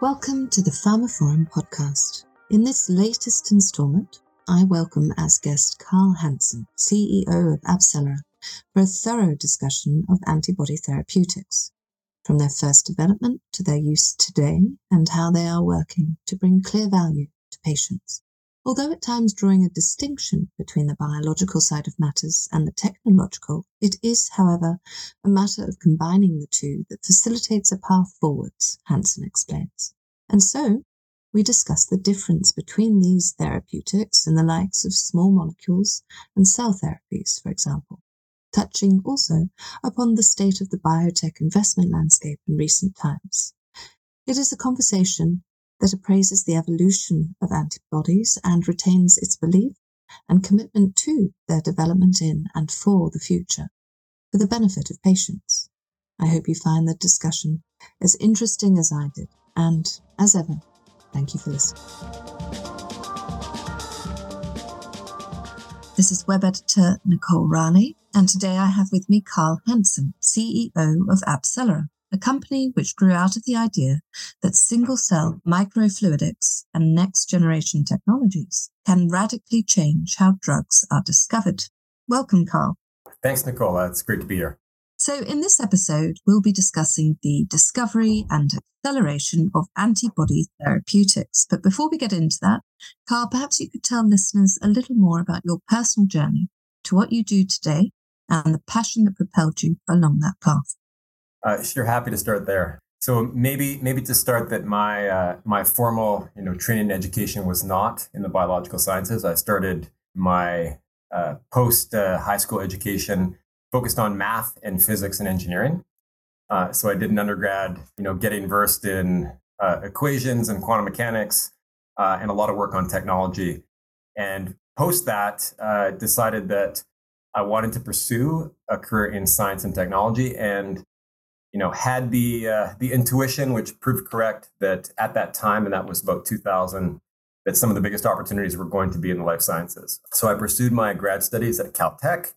Welcome to the pharmaphorum podcast. In this latest installment, I welcome as guest Carl Hansen, CEO of AbCellera, for a thorough discussion of antibody therapeutics, from their first development to their use today and how they are working to bring clear value to patients. Although at times drawing a distinction between the biological side of matters and the technological, it is, however, a matter of combining the two that facilitates a path forwards, Hansen explains. And so, we discuss the difference between these therapeutics and the likes of small molecules and cell therapies, for example, touching also upon the state of the biotech investment landscape in recent times. It is a conversation that appraises the evolution of antibodies and retains its belief and commitment to their development in and for the future, for the benefit of patients. I hope you find the discussion as interesting as I did, and as ever, thank you for listening. This is web editor Nicole Raleigh, and today I have with me Carl Hansen, CEO of AbCellera a company which grew out of the idea that single cell microfluidics and next generation technologies can radically change how drugs are discovered. Welcome, Carl. Thanks, Nicole. It's great to be here. So, in this episode, we'll be discussing the discovery and acceleration of antibody therapeutics. But before we get into that, Carl, perhaps you could tell listeners a little more about your personal journey to what you do today and the passion that propelled you along that path. Uh, sure, happy to start there. So maybe maybe to start that my uh, my formal you know training and education was not in the biological sciences. I started my uh, post uh, high school education focused on math and physics and engineering. Uh, so I did an undergrad, you know, getting versed in uh, equations and quantum mechanics, and a lot of work on technology. And post that, decided that I wanted to pursue a career in science and technology, and you know, had the uh, the intuition, which proved correct, that at that time, and that was about 2000, that some of the biggest opportunities were going to be in the life sciences. So I pursued my grad studies at Caltech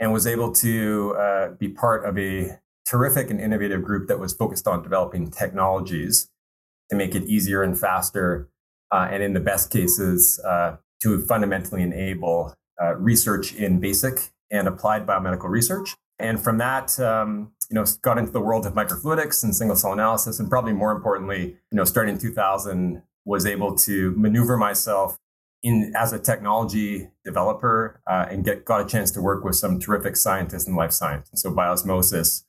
and was able to uh, be part of a terrific and innovative group that was focused on developing technologies to make it easier and faster, uh, and in the best cases, uh, to fundamentally enable uh, research in basic and applied biomedical research. And from that, um, you know, got into the world of microfluidics and single cell analysis, and probably more importantly, you know, starting in 2000, was able to maneuver myself in as a technology developer uh, and get got a chance to work with some terrific scientists in life science. And so by osmosis,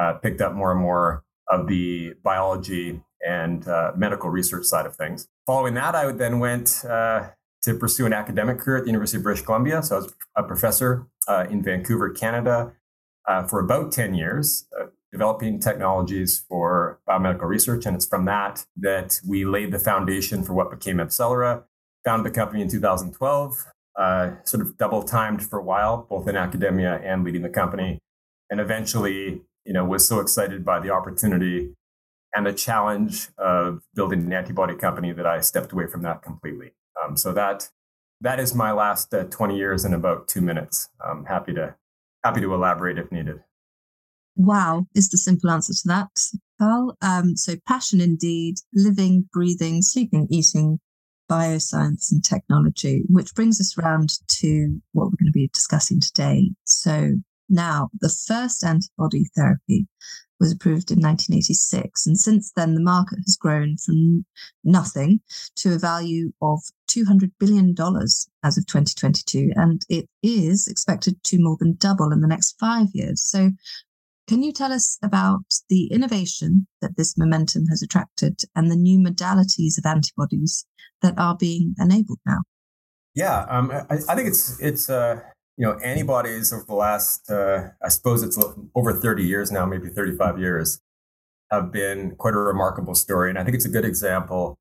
uh, picked up more and more of the biology and uh, medical research side of things. Following that, I then went uh, to pursue an academic career at the University of British Columbia. So I was a professor uh, in Vancouver, Canada, uh, for about 10 years, uh, developing technologies for biomedical research. And it's from that that we laid the foundation for what became AbCellera, founded the company in 2012, uh, sort of double timed for a while, both in academia and leading the company. And eventually, you know, was so excited by the opportunity and the challenge of building an antibody company that I stepped away from that completely. Um, so that that is my last uh, 20 years in about two minutes. I'm happy to happy to elaborate if needed. Wow, is the simple answer to that, Carl. Um, so, passion indeed, living, breathing, sleeping, eating, bioscience, and technology, which brings us round to what we're going to be discussing today. So, now the first antibody therapy was approved in 1986. And since then, the market has grown from nothing to a value of $200 billion as of 2022. And it is expected to more than double in the next five years. So, can you tell us about the innovation that this momentum has attracted and the new modalities of antibodies that are being enabled now? Yeah, um, I, I, think it's it's uh, you know, antibodies over the last, uh, I suppose it's over 30 years now, maybe 35 years, have been quite a remarkable story. And I think it's a good example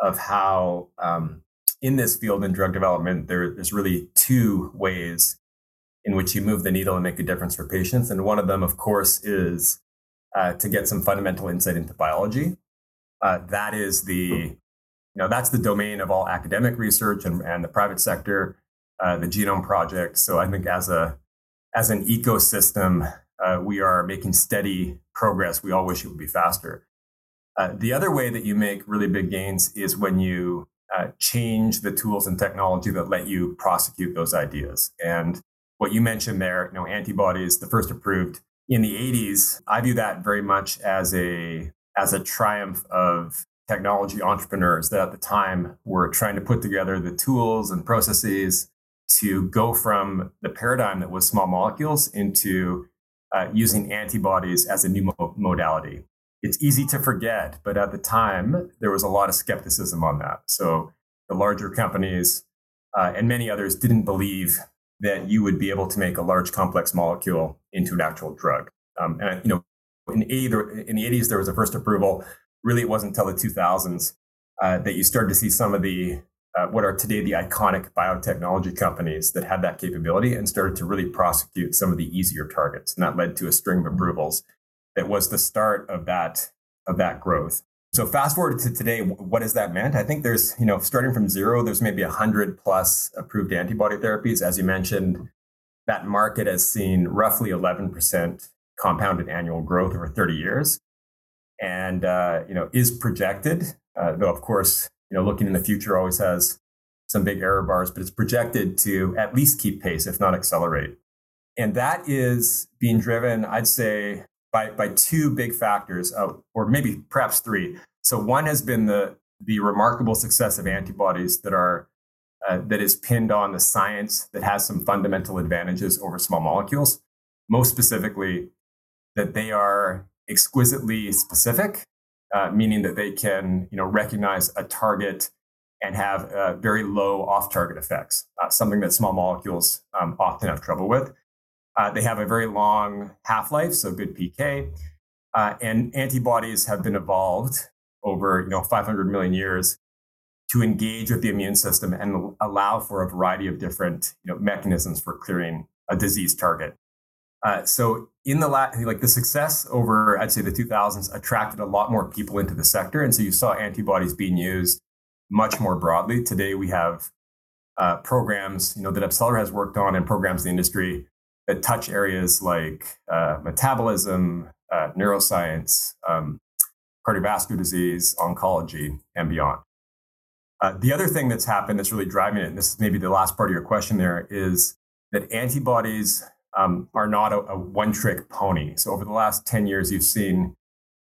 of how, um, in this field in drug development, there, there's really two ways in which you move the needle and make a difference for patients. And one of them, of course, is uh, to get some fundamental insight into biology. Uh, that is the, you know, that's the domain of all academic research and, and the private sector. Uh, the Genome Project. So I think as a as an ecosystem, uh, we are making steady progress. We all wish it would be faster. Uh, the other way that you make really big gains is when you uh, change the tools and technology that let you prosecute those ideas. And what you mentioned there, you know, antibodies, the first approved in the 80s, I view that very much as a as a triumph of technology entrepreneurs that at the time were trying to put together the tools and processes to go from the paradigm that was small molecules into uh, using antibodies as a new mo- modality. It's easy to forget, but at the time, there was a lot of skepticism on that. So the larger companies uh, and many others didn't believe that you would be able to make a large complex molecule into an actual drug. Um, and you know, in, in the 80s, there was a first approval. Really, it wasn't until the 2000s uh, that you started to see some of the uh, what are today the iconic biotechnology companies that had that capability and started to really prosecute some of the easier targets. And that led to a string of approvals that was the start of that of that growth. So fast forward to today, what has that meant? I think there's, you know, starting from zero, there's maybe 100 plus approved antibody therapies. As you mentioned, that market has seen roughly 11% compounded annual growth over 30 years and, uh, you know, is projected, uh, though, of course, you know, looking in the future always has some big error bars, but it's projected to at least keep pace, if not accelerate. And that is being driven, I'd say, by, by two big factors, uh, or maybe perhaps three. So one has been the, the remarkable success of antibodies that are uh, that is pinned on the science that has some fundamental advantages over small molecules. Most specifically, that they are exquisitely specific uh, meaning that they can you know recognize a target and have uh, very low off-target effects, uh, something that small molecules um, often have trouble with. Uh, they have a very long half-life, so good PK, and antibodies have been evolved over you know 500 million years to engage with the immune system and allow for a variety of different you know, mechanisms for clearing a disease target. Uh, so in the la- like the success over I'd say the 2000s attracted a lot more people into the sector, and so you saw antibodies being used much more broadly. Today we have uh, programs you know that AbCellera has worked on and programs in the industry that touch areas like uh, metabolism, uh, neuroscience, um, cardiovascular disease, oncology, and beyond. Uh, the other thing that's happened that's really driving it, and this is maybe the last part of your question there, is that antibodies um, are not a, a one trick pony. So over the last 10 years, you've seen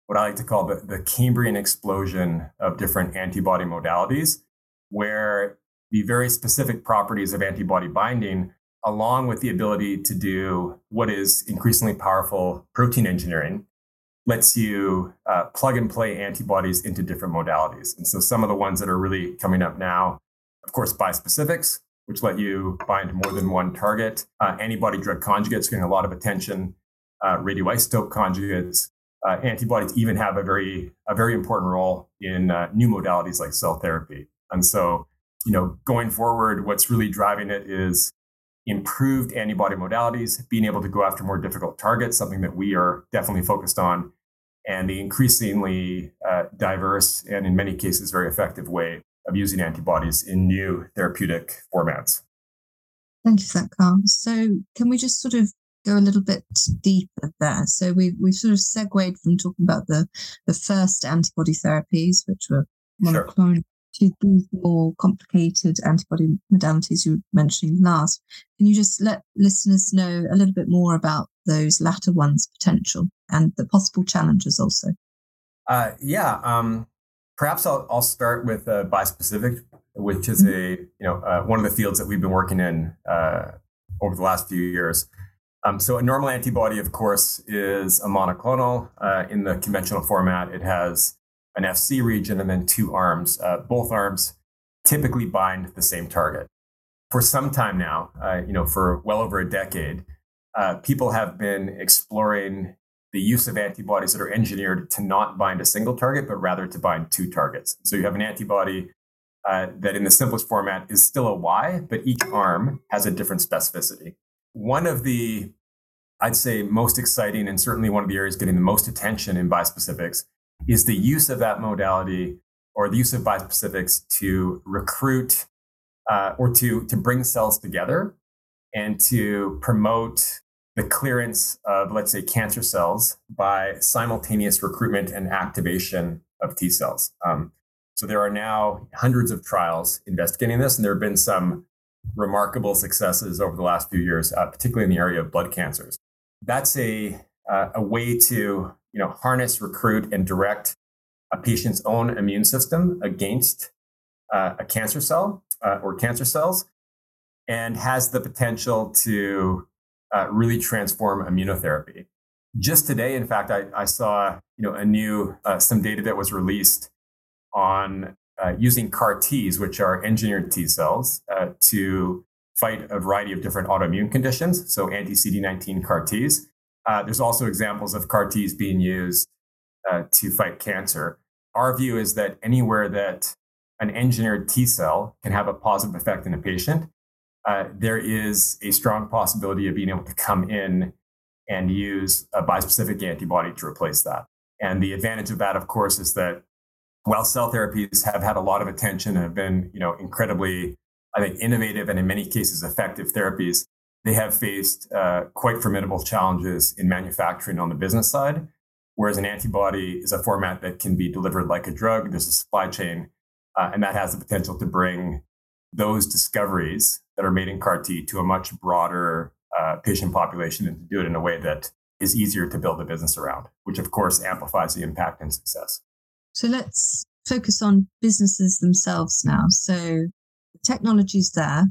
what I like to call the, the Cambrian explosion of different antibody modalities, where the very specific properties of antibody binding, along with the ability to do what is increasingly powerful protein engineering, lets you uh, plug and play antibodies into different modalities. And so some of the ones that are really coming up now, of course, bispecifics, which let you bind more than one target. Uh, antibody drug conjugates getting a lot of attention. Uh, radioisotope conjugates. Uh, antibodies even have a very a very important role in uh, new modalities like cell therapy. And so, you know, going forward, what's really driving it is improved antibody modalities, being able to go after more difficult targets, something that we are definitely focused on, and the increasingly uh, diverse and in many cases very effective way of using antibodies in new therapeutic formats. Thank you for that, Carl. So, can we just sort of go a little bit deeper there? So, we've, we've sort of segued from talking about the, the first antibody therapies, which were monoclonal, sure. to these more complicated antibody modalities you were mentioning last. Can you just let listeners know a little bit more about those latter ones' potential and the possible challenges also? Uh, yeah. Um, Perhaps I'll, I'll start with uh, bispecific, which is mm-hmm. a you know uh, one of the fields that we've been working in uh, over the last few years. Um, so a normal antibody, of course, is a monoclonal. Uh, in the conventional format, it has an Fc region and then two arms. Uh, both arms typically bind the same target. For some time now, uh, you know, for well over a decade, people have been exploring the use of antibodies that are engineered to not bind a single target, but rather to bind two targets. So you have an antibody uh, that, in the simplest format, is still a Y, but each arm has a different specificity. One of the, I'd say, most exciting and certainly one of the areas getting the most attention in bispecifics is the use of that modality or the use of bispecifics to recruit uh, or to, to bring cells together and to promote the clearance of, let's say, cancer cells by simultaneous recruitment and activation of T cells. Um, so there are now hundreds of trials investigating this, and there have been some remarkable successes over the last few years, uh, particularly in the area of blood cancers. That's a uh, a way to you know harness, recruit, and direct a patient's own immune system against uh, a cancer cell uh, or cancer cells, and has the potential to uh, really transform immunotherapy. Just today, in fact, I, I saw you know a new uh, some data that was released on uh, using CAR Ts, which are engineered T cells, uh, to fight a variety of different autoimmune conditions. So anti CD19 CAR Ts. Uh, there's also examples of CAR Ts being used uh, to fight cancer. Our view is that anywhere that an engineered T cell can have a positive effect in a patient, uh, there is a strong possibility of being able to come in and use a bispecific antibody to replace that. And the advantage of that, of course, is that while cell therapies have had a lot of attention and have been, you know, incredibly, I think, innovative and in many cases effective therapies, they have faced uh, quite formidable challenges in manufacturing on the business side. Whereas an antibody is a format that can be delivered like a drug, there's a supply chain, uh, and that has the potential to bring those discoveries that are made in CAR T to a much broader uh, patient population and to do it in a way that is easier to build a business around, which of course amplifies the impact and success. So let's focus on businesses themselves now. So technology's there,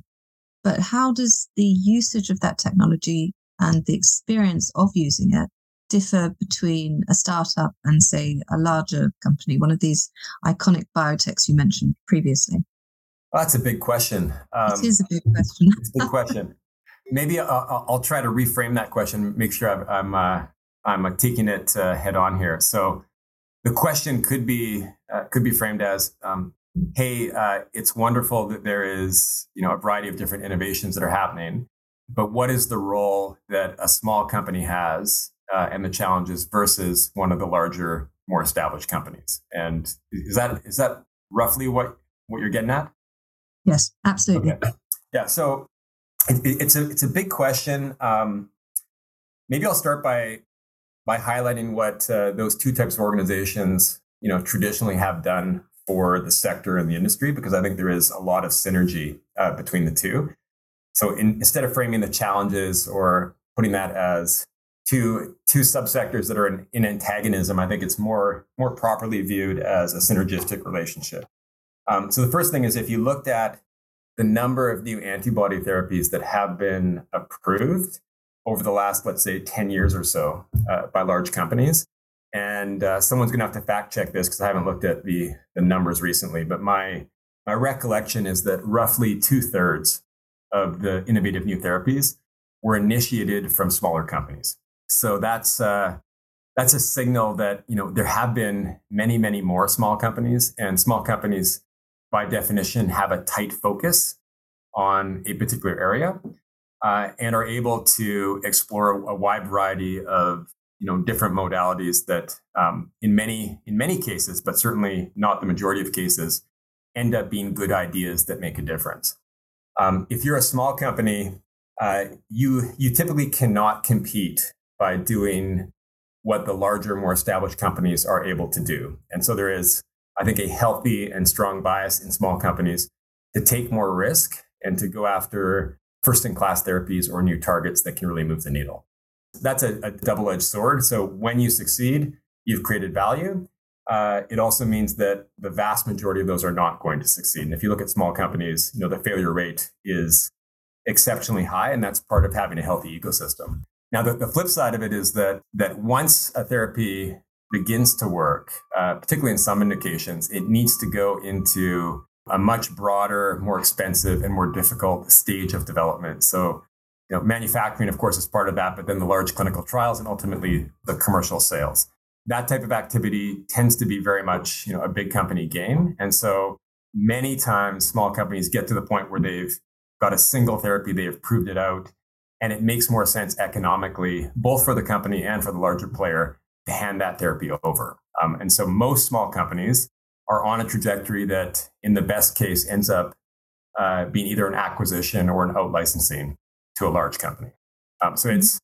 but how does the usage of that technology and the experience of using it differ between a startup and, say, a larger company, one of these iconic biotechs you mentioned previously? Well, that's a big question. Um, it is a big question. it's a big question. Maybe I'll, I'll, try to reframe that question, make sure I'm, I'm, uh, I'm uh, taking it uh, head on here. So, the question could be uh, could be framed as, um, "Hey, uh, it's wonderful that there is you know a variety of different innovations that are happening, but what is the role that a small company has uh, and the challenges versus one of the larger, more established companies?" And is that is that roughly what what you're getting at? Yes, absolutely. Okay. Yeah. So it, it's a it's a big question. Um, maybe I'll start by by highlighting what uh, those two types of organizations, you know, traditionally have done for the sector and the industry, because I think there is a lot of synergy uh, between the two. So in, instead of framing the challenges or putting that as two two subsectors that are in, in antagonism, I think it's more more properly viewed as a synergistic relationship. Um, so the first thing is if you looked at the number of new antibody therapies that have been approved, over the last, let's say, 10 years or so uh, by large companies. And uh, someone's going to have to fact check this because I haven't looked at the, the numbers recently. But my, my recollection is that roughly two thirds of the innovative new therapies were initiated from smaller companies. So that's, uh, that's a signal that you know there have been many, many more small companies, and small companies, by definition, have a tight focus on a particular area uh, and are able to explore a, wide variety of you know different modalities that um, in many in many cases but certainly not the majority of cases end up being good ideas that make a difference. Um, if you're a small company uh, you you typically cannot compete by doing what the larger more established companies are able to do. And so there is i think a healthy and strong bias in small companies to take more risk and to go after first in class therapies or new targets that can really move the needle. That's a, a double edged sword. So when you succeed, you've created value. Uh, it also means that the vast majority of those are not going to succeed. And if you look at small companies, you know the failure rate is exceptionally high, and that's part of having a healthy ecosystem. Now, the, the flip side of it is that that once a therapy begins to work, uh, particularly in some indications, it needs to go into a much broader, more expensive, and more difficult stage of development. So, you know, manufacturing, of course, is part of that, but then the large clinical trials and ultimately the commercial sales. That type of activity tends to be very much, you know, a big company game. And so many times small companies get to the point where they've got a single therapy, they have proved it out, and it makes more sense economically, both for the company and for the larger player, to hand that therapy over. Um, and so most small companies are on a trajectory that, in the best case, ends up uh, being either an acquisition or an out licensing to a large company. Um, so it's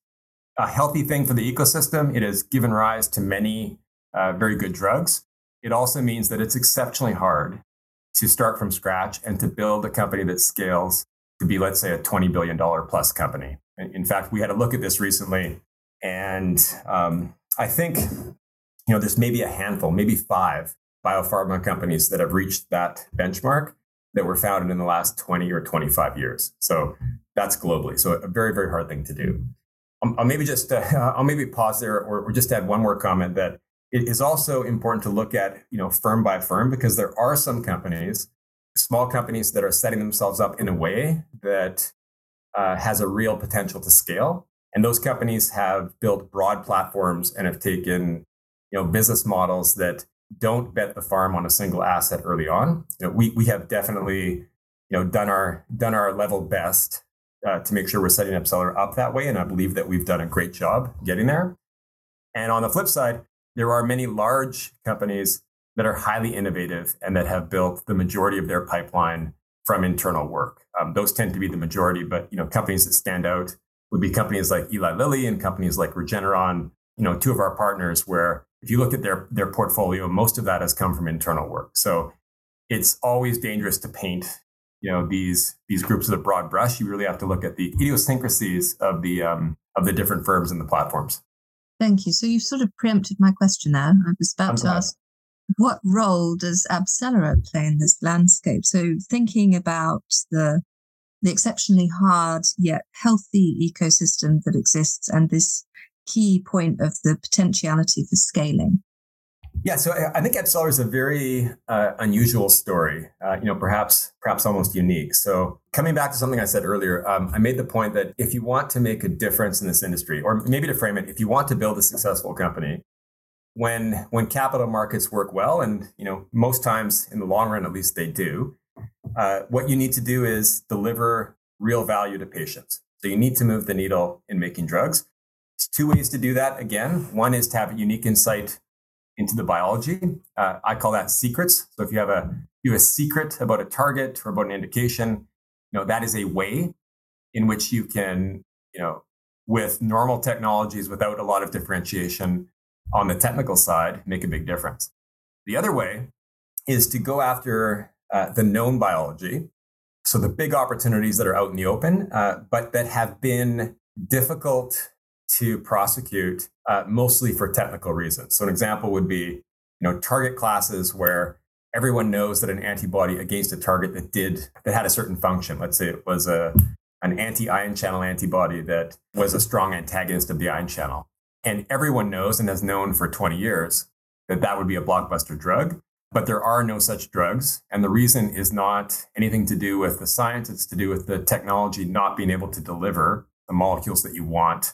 a healthy thing for the ecosystem. It has given rise to many uh, very good drugs. it also means that it's exceptionally hard to start from scratch and to build a company that scales to be, let's say, a $20 billion plus company. In fact, we had a look at this recently, and um, I think you know there's maybe a handful, maybe five biopharma companies that have reached that benchmark that were founded in the last 20 or 25 years. So that's globally. So a very, very hard thing to do. Um, I'll maybe just, uh, I'll maybe pause there or, or just add one more comment that it is also important to look at, you know, firm by firm, because there are some companies, small companies that are setting themselves up in a way that uh, has a real potential to scale. And those companies have built broad platforms and have taken, you know, business models that don't bet the farm on a single asset early on. You know, we we have definitely you know done our done our level best uh, to make sure we're setting AbCellera up that way, and I believe that we've done a great job getting there. And on the flip side, there are many large companies that are highly innovative and that have built the majority of their pipeline from internal work. Um, those tend to be the majority, but you know companies that stand out would be companies like Eli Lilly and companies like Regeneron. You know, two of our partners where if you look at their their portfolio, most of that has come from internal work. So it's always dangerous to paint you know these these groups with a broad brush. You really have to look at the idiosyncrasies of the um, of the different firms and the platforms. Thank you. So you've sort of preempted my question there. I was about I'm to glad. ask, what role does AbCellera play in this landscape? So thinking about the the exceptionally hard yet healthy ecosystem that exists and this key point of the potentiality for scaling? Yeah, so I think AbCellera is a very uh, unusual story. Uh, you know, perhaps perhaps almost unique. So coming back to something I said earlier, um, I made the point that if you want to make a difference in this industry, or maybe to frame it, if you want to build a successful company, when when capital markets work well, and you know most times in the long run, at least they do, uh, what you need to do is deliver real value to patients. So you need to move the needle in making drugs. There's two ways to do that. Again, one is to have a unique insight into the biology. Uh, I call that secrets. So if you have a you have a secret about a target or about an indication, you know that is a way in which you can, you know, with normal technologies without a lot of differentiation on the technical side, make a big difference. The other way is to go after uh, the known biology. So the big opportunities that are out in the open, uh, but that have been difficult to prosecute uh, mostly for technical reasons. So an example would be, you know, target classes where everyone knows that an antibody against a target that did that had a certain function. Let's say it was a an anti-ion channel antibody that was a strong antagonist of the ion channel. And everyone knows and has known for 20 years that that would be a blockbuster drug. But there are no such drugs. And the reason is not anything to do with the science, it's to do with the technology not being able to deliver the molecules that you want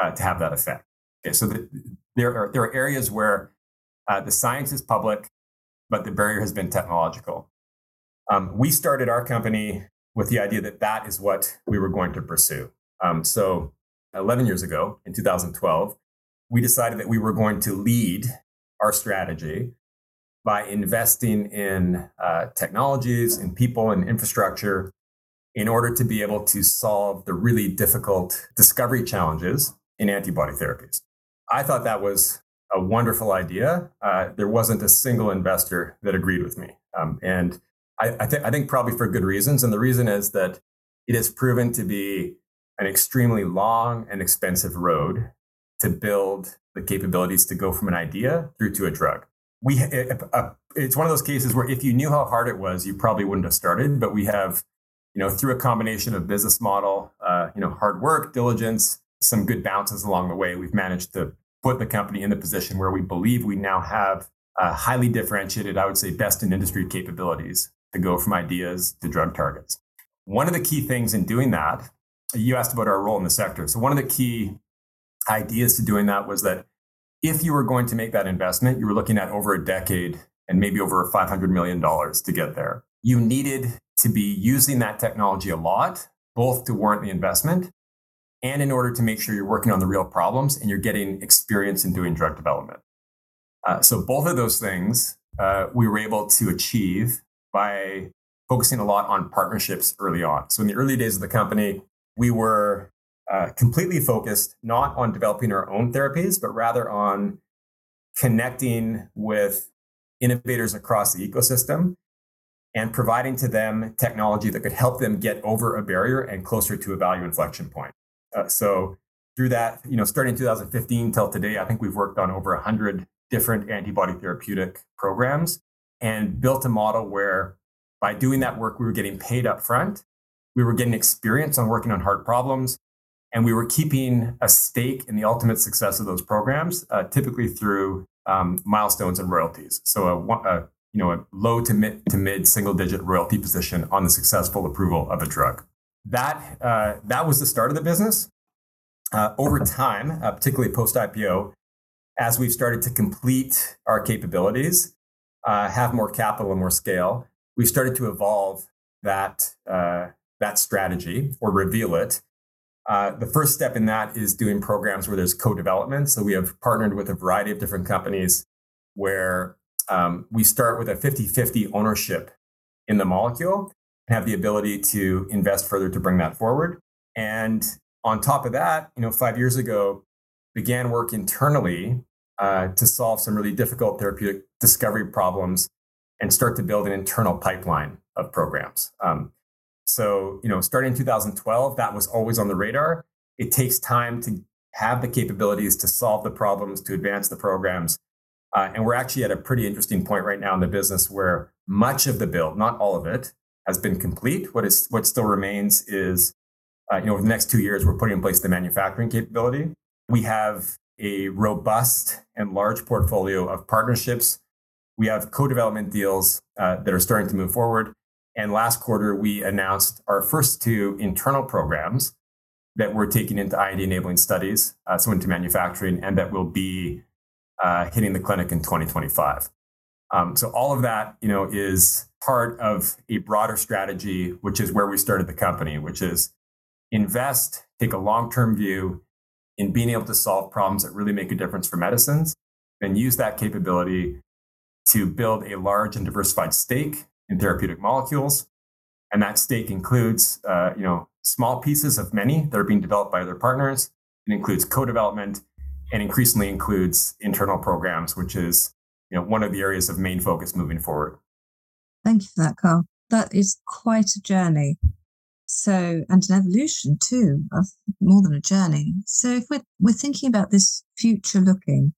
uh, to have that effect. Okay, so the, there are there are areas where uh, the science is public, but the barrier has been technological. Um, we started our company with the idea that that is what we were going to pursue. Um, so 11 years ago, in 2012, we decided that we were going to lead our strategy by investing in uh, technologies, in people, and infrastructure in order to be able to solve the really difficult discovery challenges in antibody therapies. I thought that was a wonderful idea. Uh, there wasn't a single investor that agreed with me. Um, and I, I, th- I think probably for good reasons. And the reason is that it has proven to be an extremely long and expensive road to build the capabilities to go from an idea through to a drug. We, it, uh, it's one of those cases where if you knew how hard it was, you probably wouldn't have started. But we have, you know, through a combination of business model, uh, you know, hard work, diligence, some good bounces along the way, we've managed to put the company in the position where we believe we now have uh, highly differentiated, I would say, best in industry capabilities to go from ideas to drug targets. One of the key things in doing that, you asked about our role in the sector. So, one of the key ideas to doing that was that if you were going to make that investment, you were looking at over a decade and maybe over $500 million to get there. You needed to be using that technology a lot, both to warrant the investment and in order to make sure you're working on the real problems and you're getting experience in doing drug development. Uh, so both of those things uh, we were able to achieve by focusing a lot on partnerships early on. So in the early days of the company, we were uh, completely focused not on developing our own therapies, but rather on connecting with innovators across the ecosystem and providing to them technology that could help them get over a barrier and closer to a value inflection point. Uh, so through that, you know, starting 2015 till today, I think we've worked on over 100 different antibody therapeutic programs and built a model where by doing that work, we were getting paid up front. We were getting experience on working on hard problems. And we were keeping a stake in the ultimate success of those programs, uh, typically through um, milestones and royalties. So a, a, you know a low to mid to mid single digit royalty position on the successful approval of a drug. That uh, that was the start of the business. Uh, over time, uh, particularly post IPO, as we've started to complete our capabilities, uh, have more capital and more scale, we've started to evolve that uh, that strategy or reveal it. Uh, the first step in that is doing programs where there's co-development. So we have partnered with a variety of different companies where um, we start with a 50-50 ownership in the molecule and have the ability to invest further to bring that forward. And on top of that, you know, five years ago, began work internally uh, to solve some really difficult therapeutic discovery problems and start to build an internal pipeline of programs. Um, so, you know, starting in 2012, that was always on the radar. It takes time to have the capabilities to solve the problems, to advance the programs. Uh, and we're actually at a pretty interesting point right now in the business where much of the build, not all of it, has been complete. What is what still remains is, uh, you know, over the next two years, we're putting in place the manufacturing capability. We have a robust and large portfolio of partnerships. We have co-development deals uh, that are starting to move forward. And last quarter, we announced our first two internal programs that we're taking into IND enabling studies, uh, so into manufacturing, and that will be uh, hitting the clinic in 2025. Um, so all of that, you know, is part of a broader strategy, which is where we started the company, which is invest, take a long-term view in being able to solve problems that really make a difference for medicines, and use that capability to build a large and diversified stake in therapeutic molecules. And that stake includes, uh, you know, small pieces of many that are being developed by other partners. It includes co-development and increasingly includes internal programs, which is, you know, one of the areas of main focus moving forward. Thank you for that, Carl. That is quite a journey. So, and an evolution too, of more than a journey. So, if we're, we're thinking about this future looking,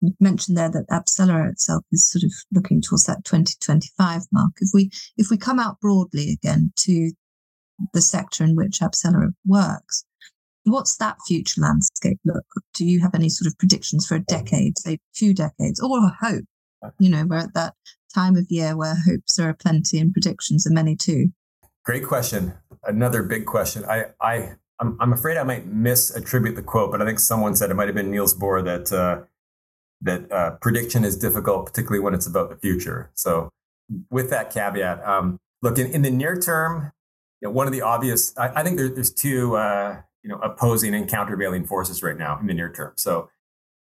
you mentioned there that AbCellera itself is sort of looking towards that 2025 mark. If we if we come out broadly again to the sector in which AbCellera works, what's that future landscape look? Do you have any sort of predictions for a decade, say few decades, or hope? You know, we're at that time of year where hopes are plenty and predictions are many too. Great question. Another big question. I I I'm, I'm afraid I might misattribute the quote, but I think someone said it might have been Niels Bohr that uh, that uh, prediction is difficult, particularly when it's about the future. So, with that caveat, um, look in, in, the near term, you know, one of the obvious, I, I think there, there's two, uh, you know, opposing and countervailing forces right now in the near term. So,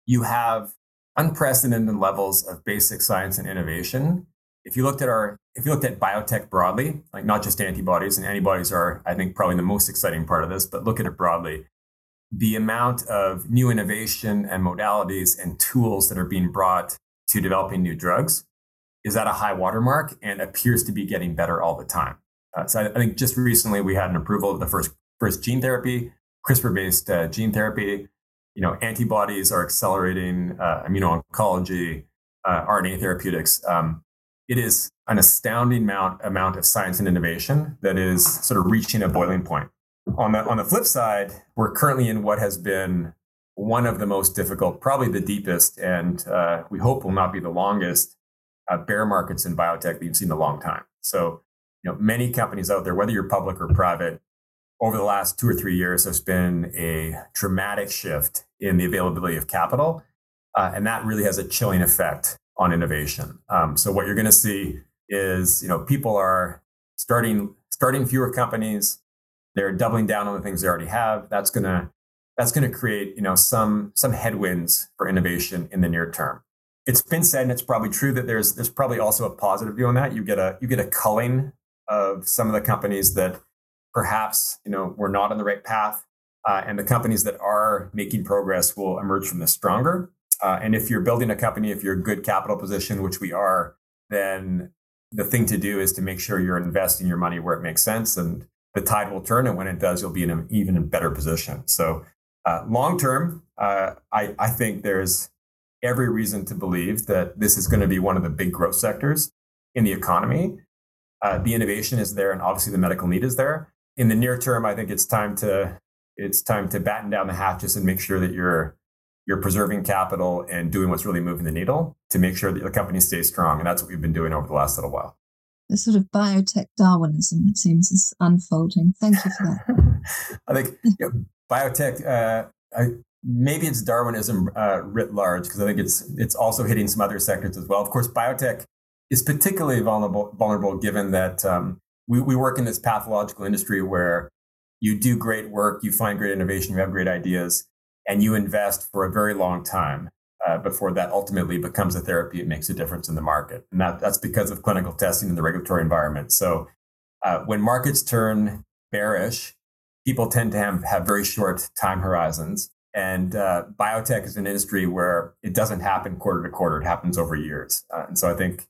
you have unprecedented levels of basic science and innovation. If you looked at our, if you looked at biotech broadly, like not just antibodies, and antibodies are, I think, probably the most exciting part of this, but look at it broadly the amount of new innovation and modalities and tools that are being brought to developing new drugs is at a high watermark and appears to be getting better all the time. Uh, so I, I, think just recently we had an approval of the first first gene therapy, CRISPR-based uh, gene therapy. You know, antibodies are accelerating uh, immuno-oncology, uh, RNA therapeutics. Um, it is an astounding amount amount of science and innovation that is sort of reaching a boiling point. On the on the flip side, we're currently in what has been one of the most difficult, probably the deepest, and uh, we hope will not be the longest uh, bear markets in biotech that you've seen in a long time. So, you know, many companies out there, whether you're public or private, over the last two or three years, there's been a dramatic shift in the availability of capital, uh, and that really has a chilling effect on innovation. Um, so, what you're going to see is, you know, people are starting starting fewer companies they're doubling down on the things they already have. That's gonna that's gonna create you know some some headwinds for innovation in the near term. It's been said, and it's probably true that there's there's probably also a positive view on that. You get a you get a culling of some of the companies that perhaps you know were not on the right path, uh, and the companies that are making progress will emerge from this stronger. Uh, and if you're building a company, if you're a good capital position, which we are, then the thing to do is to make sure you're investing your money where it makes sense and the tide will turn. And when it does, you'll be in an even better position. So, uh, long term, uh, I, I think there's every reason to believe that this is going to be one of the big growth sectors in the economy. Uh, the innovation is there, and obviously the medical need is there. In the near term, I think it's time to it's time to batten down the hatches and make sure that you're you're preserving capital and doing what's really moving the needle to make sure that the company stays strong. And that's what we've been doing over the last little while. The sort of biotech Darwinism, it seems, is unfolding. Thank you for that. I think you know, biotech, uh, I, maybe it's Darwinism uh, writ large, because I think it's, it's also hitting some other sectors as well. Of course, biotech is particularly vulnerable, vulnerable given that um, we, we work in this pathological industry where you do great work, you find great innovation, you have great ideas, and you invest for a very long time uh, before that ultimately becomes a therapy. It makes a difference in the market. And that, that's because of clinical testing and the regulatory environment. So uh, when markets turn bearish, people tend to have, have very short time horizons. And uh, biotech is an industry where it doesn't happen quarter to quarter; it happens over years. Uh, and so I think,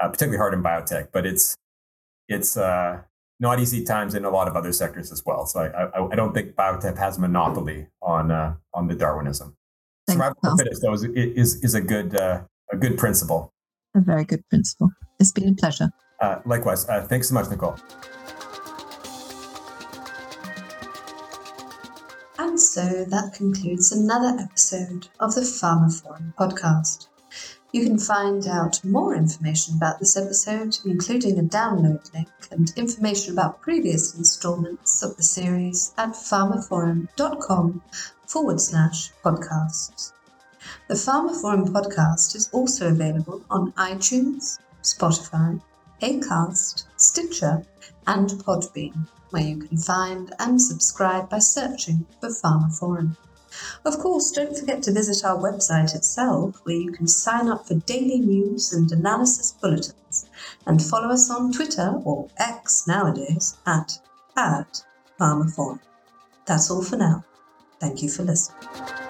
uh, particularly hard in biotech, but it's it's not easy times in a lot of other sectors as well. So I, I, I don't think biotech has a monopoly on on the Darwinism. Thank Survival of the fittest, though, is, is is a good uh, a good principle. A very good principle. It's been a pleasure. Uh, likewise. Uh, thanks so much, Nicole. And so that concludes another episode of the pharmaphorum podcast. You can find out more information about this episode, including a download link and information about previous installments of the series at pharmaphorum.com forward slash podcasts. The pharmaphorum podcast is also available on iTunes, Spotify, Acast, Stitcher, and Podbean, where you can find and subscribe by searching for pharmaphorum. Of course, don't forget to visit our website itself, where you can sign up for daily news and analysis bulletins, and follow us on Twitter, or X nowadays, at, at pharmaphorum. That's all for now. Thank you for listening.